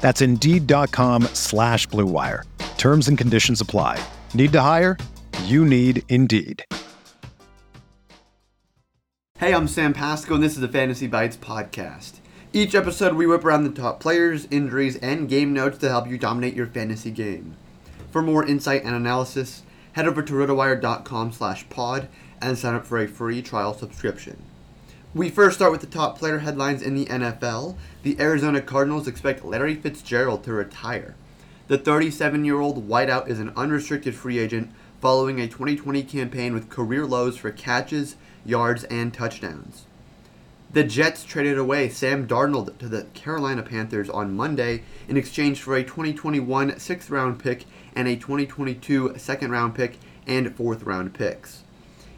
That's Indeed.com slash BlueWire. Terms and conditions apply. Need to hire? You need Indeed. Hey, I'm Sam Pasco, and this is the Fantasy Bites podcast. Each episode, we whip around the top players, injuries, and game notes to help you dominate your fantasy game. For more insight and analysis, head over to rotowire.com slash pod and sign up for a free trial subscription. We first start with the top player headlines in the NFL. The Arizona Cardinals expect Larry Fitzgerald to retire. The 37 year old wideout is an unrestricted free agent following a 2020 campaign with career lows for catches, yards, and touchdowns. The Jets traded away Sam Darnold to the Carolina Panthers on Monday in exchange for a 2021 sixth round pick and a 2022 second round pick and fourth round picks.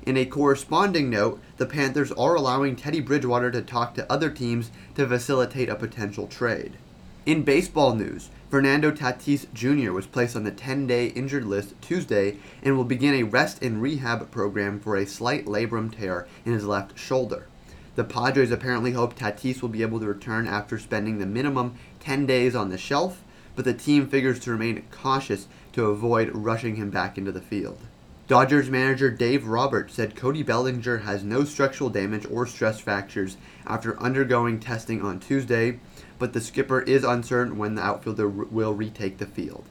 In a corresponding note, the Panthers are allowing Teddy Bridgewater to talk to other teams to facilitate a potential trade. In baseball news, Fernando Tatis Jr. was placed on the 10 day injured list Tuesday and will begin a rest and rehab program for a slight labrum tear in his left shoulder. The Padres apparently hope Tatis will be able to return after spending the minimum 10 days on the shelf, but the team figures to remain cautious to avoid rushing him back into the field. Dodgers manager Dave Roberts said Cody Bellinger has no structural damage or stress fractures after undergoing testing on Tuesday, but the skipper is uncertain when the outfielder will retake the field.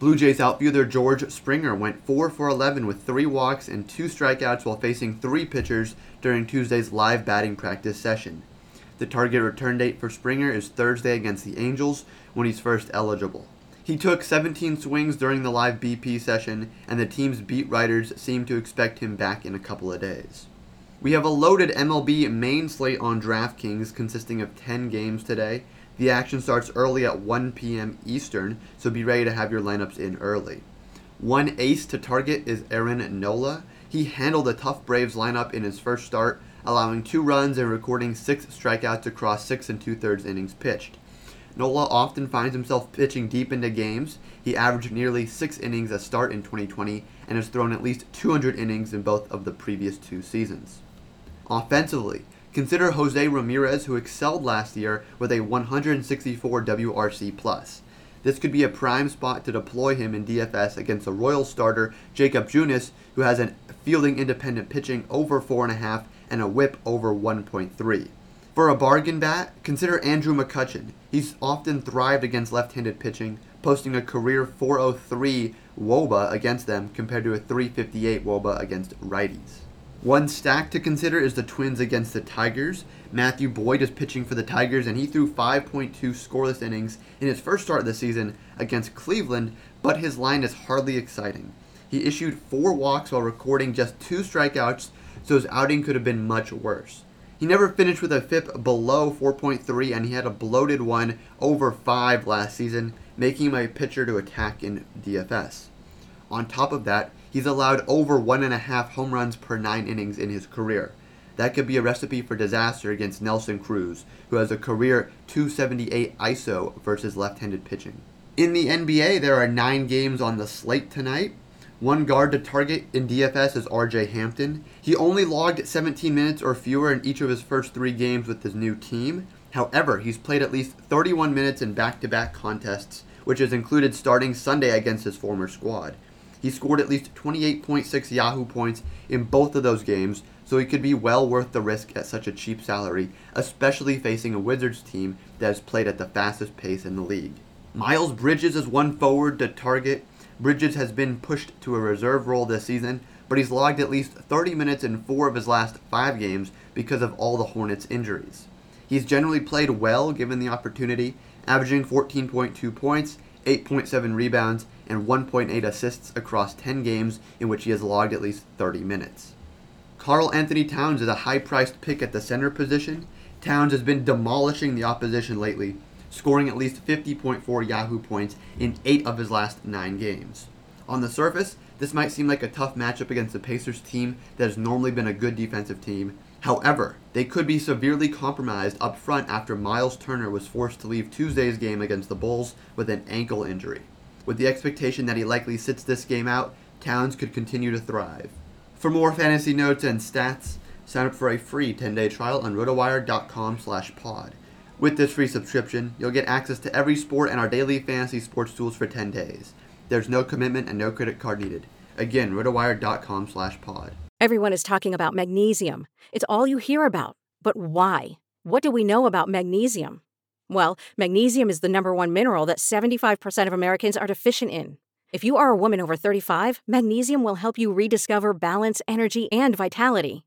Blue Jays outfielder George Springer went 4 for 11 with 3 walks and 2 strikeouts while facing 3 pitchers during Tuesday's live batting practice session. The target return date for Springer is Thursday against the Angels when he's first eligible. He took 17 swings during the live BP session, and the team's beat writers seem to expect him back in a couple of days. We have a loaded MLB main slate on DraftKings consisting of 10 games today. The action starts early at 1 p.m. Eastern, so be ready to have your lineups in early. One ace to target is Aaron Nola. He handled a tough Braves lineup in his first start, allowing two runs and recording six strikeouts across six and two thirds innings pitched. Nola often finds himself pitching deep into games. He averaged nearly six innings a start in 2020 and has thrown at least 200 innings in both of the previous two seasons. Offensively, consider Jose Ramirez, who excelled last year with a 164 WRC+. This could be a prime spot to deploy him in DFS against the Royal starter Jakob Junis, who has a fielding independent pitching over 4.5 and a whip over 1.3. For a bargain bat, consider Andrew McCutchen. He's often thrived against left-handed pitching, posting a career 403 WOBA against them compared to a 358 WOBA against righties. One stack to consider is the Twins against the Tigers. Matthew Boyd is pitching for the Tigers, and he threw 5.2 scoreless innings in his first start of the season against Cleveland, but his line is hardly exciting. He issued four walks while recording just two strikeouts, so his outing could have been much worse. He never finished with a FIP below 4.3, and he had a bloated one over 5 last season, making him a pitcher to attack in DFS. On top of that, he's allowed over 1.5 home runs per 9 innings in his career. That could be a recipe for disaster against Nelson Cruz, who has a career 278 ISO versus left handed pitching. In the NBA, there are 9 games on the slate tonight. One guard to target in DFS is RJ Hampton. He only logged 17 minutes or fewer in each of his first three games with his new team. However, he's played at least 31 minutes in back to back contests, which has included starting Sunday against his former squad. He scored at least 28.6 Yahoo points in both of those games, so he could be well worth the risk at such a cheap salary, especially facing a Wizards team that has played at the fastest pace in the league. Miles Bridges is one forward to target. Bridges has been pushed to a reserve role this season, but he's logged at least 30 minutes in four of his last five games because of all the Hornets' injuries. He's generally played well given the opportunity, averaging 14.2 points, 8.7 rebounds, and 1.8 assists across 10 games in which he has logged at least 30 minutes. Karl Anthony Towns is a high priced pick at the center position. Towns has been demolishing the opposition lately, scoring at least 50.4 Yahoo points in 8 of his last 9 games. On the surface, this might seem like a tough matchup against the Pacers team that has normally been a good defensive team. However, they could be severely compromised up front after Myles Turner was forced to leave Tuesday's game against the Bulls with an ankle injury. With the expectation that he likely sits this game out, Towns could continue to thrive. For more fantasy notes and stats, sign up for a free 10-day trial on rotowire.com slash pod. With this free subscription, you'll get access to every sport and our daily fantasy sports tools for 10 days. There's no commitment and no credit card needed. Again, rotowire.com slash pod. Everyone is talking about magnesium. It's all you hear about. But why? What do we know about magnesium? Well, magnesium is the number one mineral that 75% of Americans are deficient in. If you are a woman over 35, magnesium will help you rediscover balance, energy, and vitality.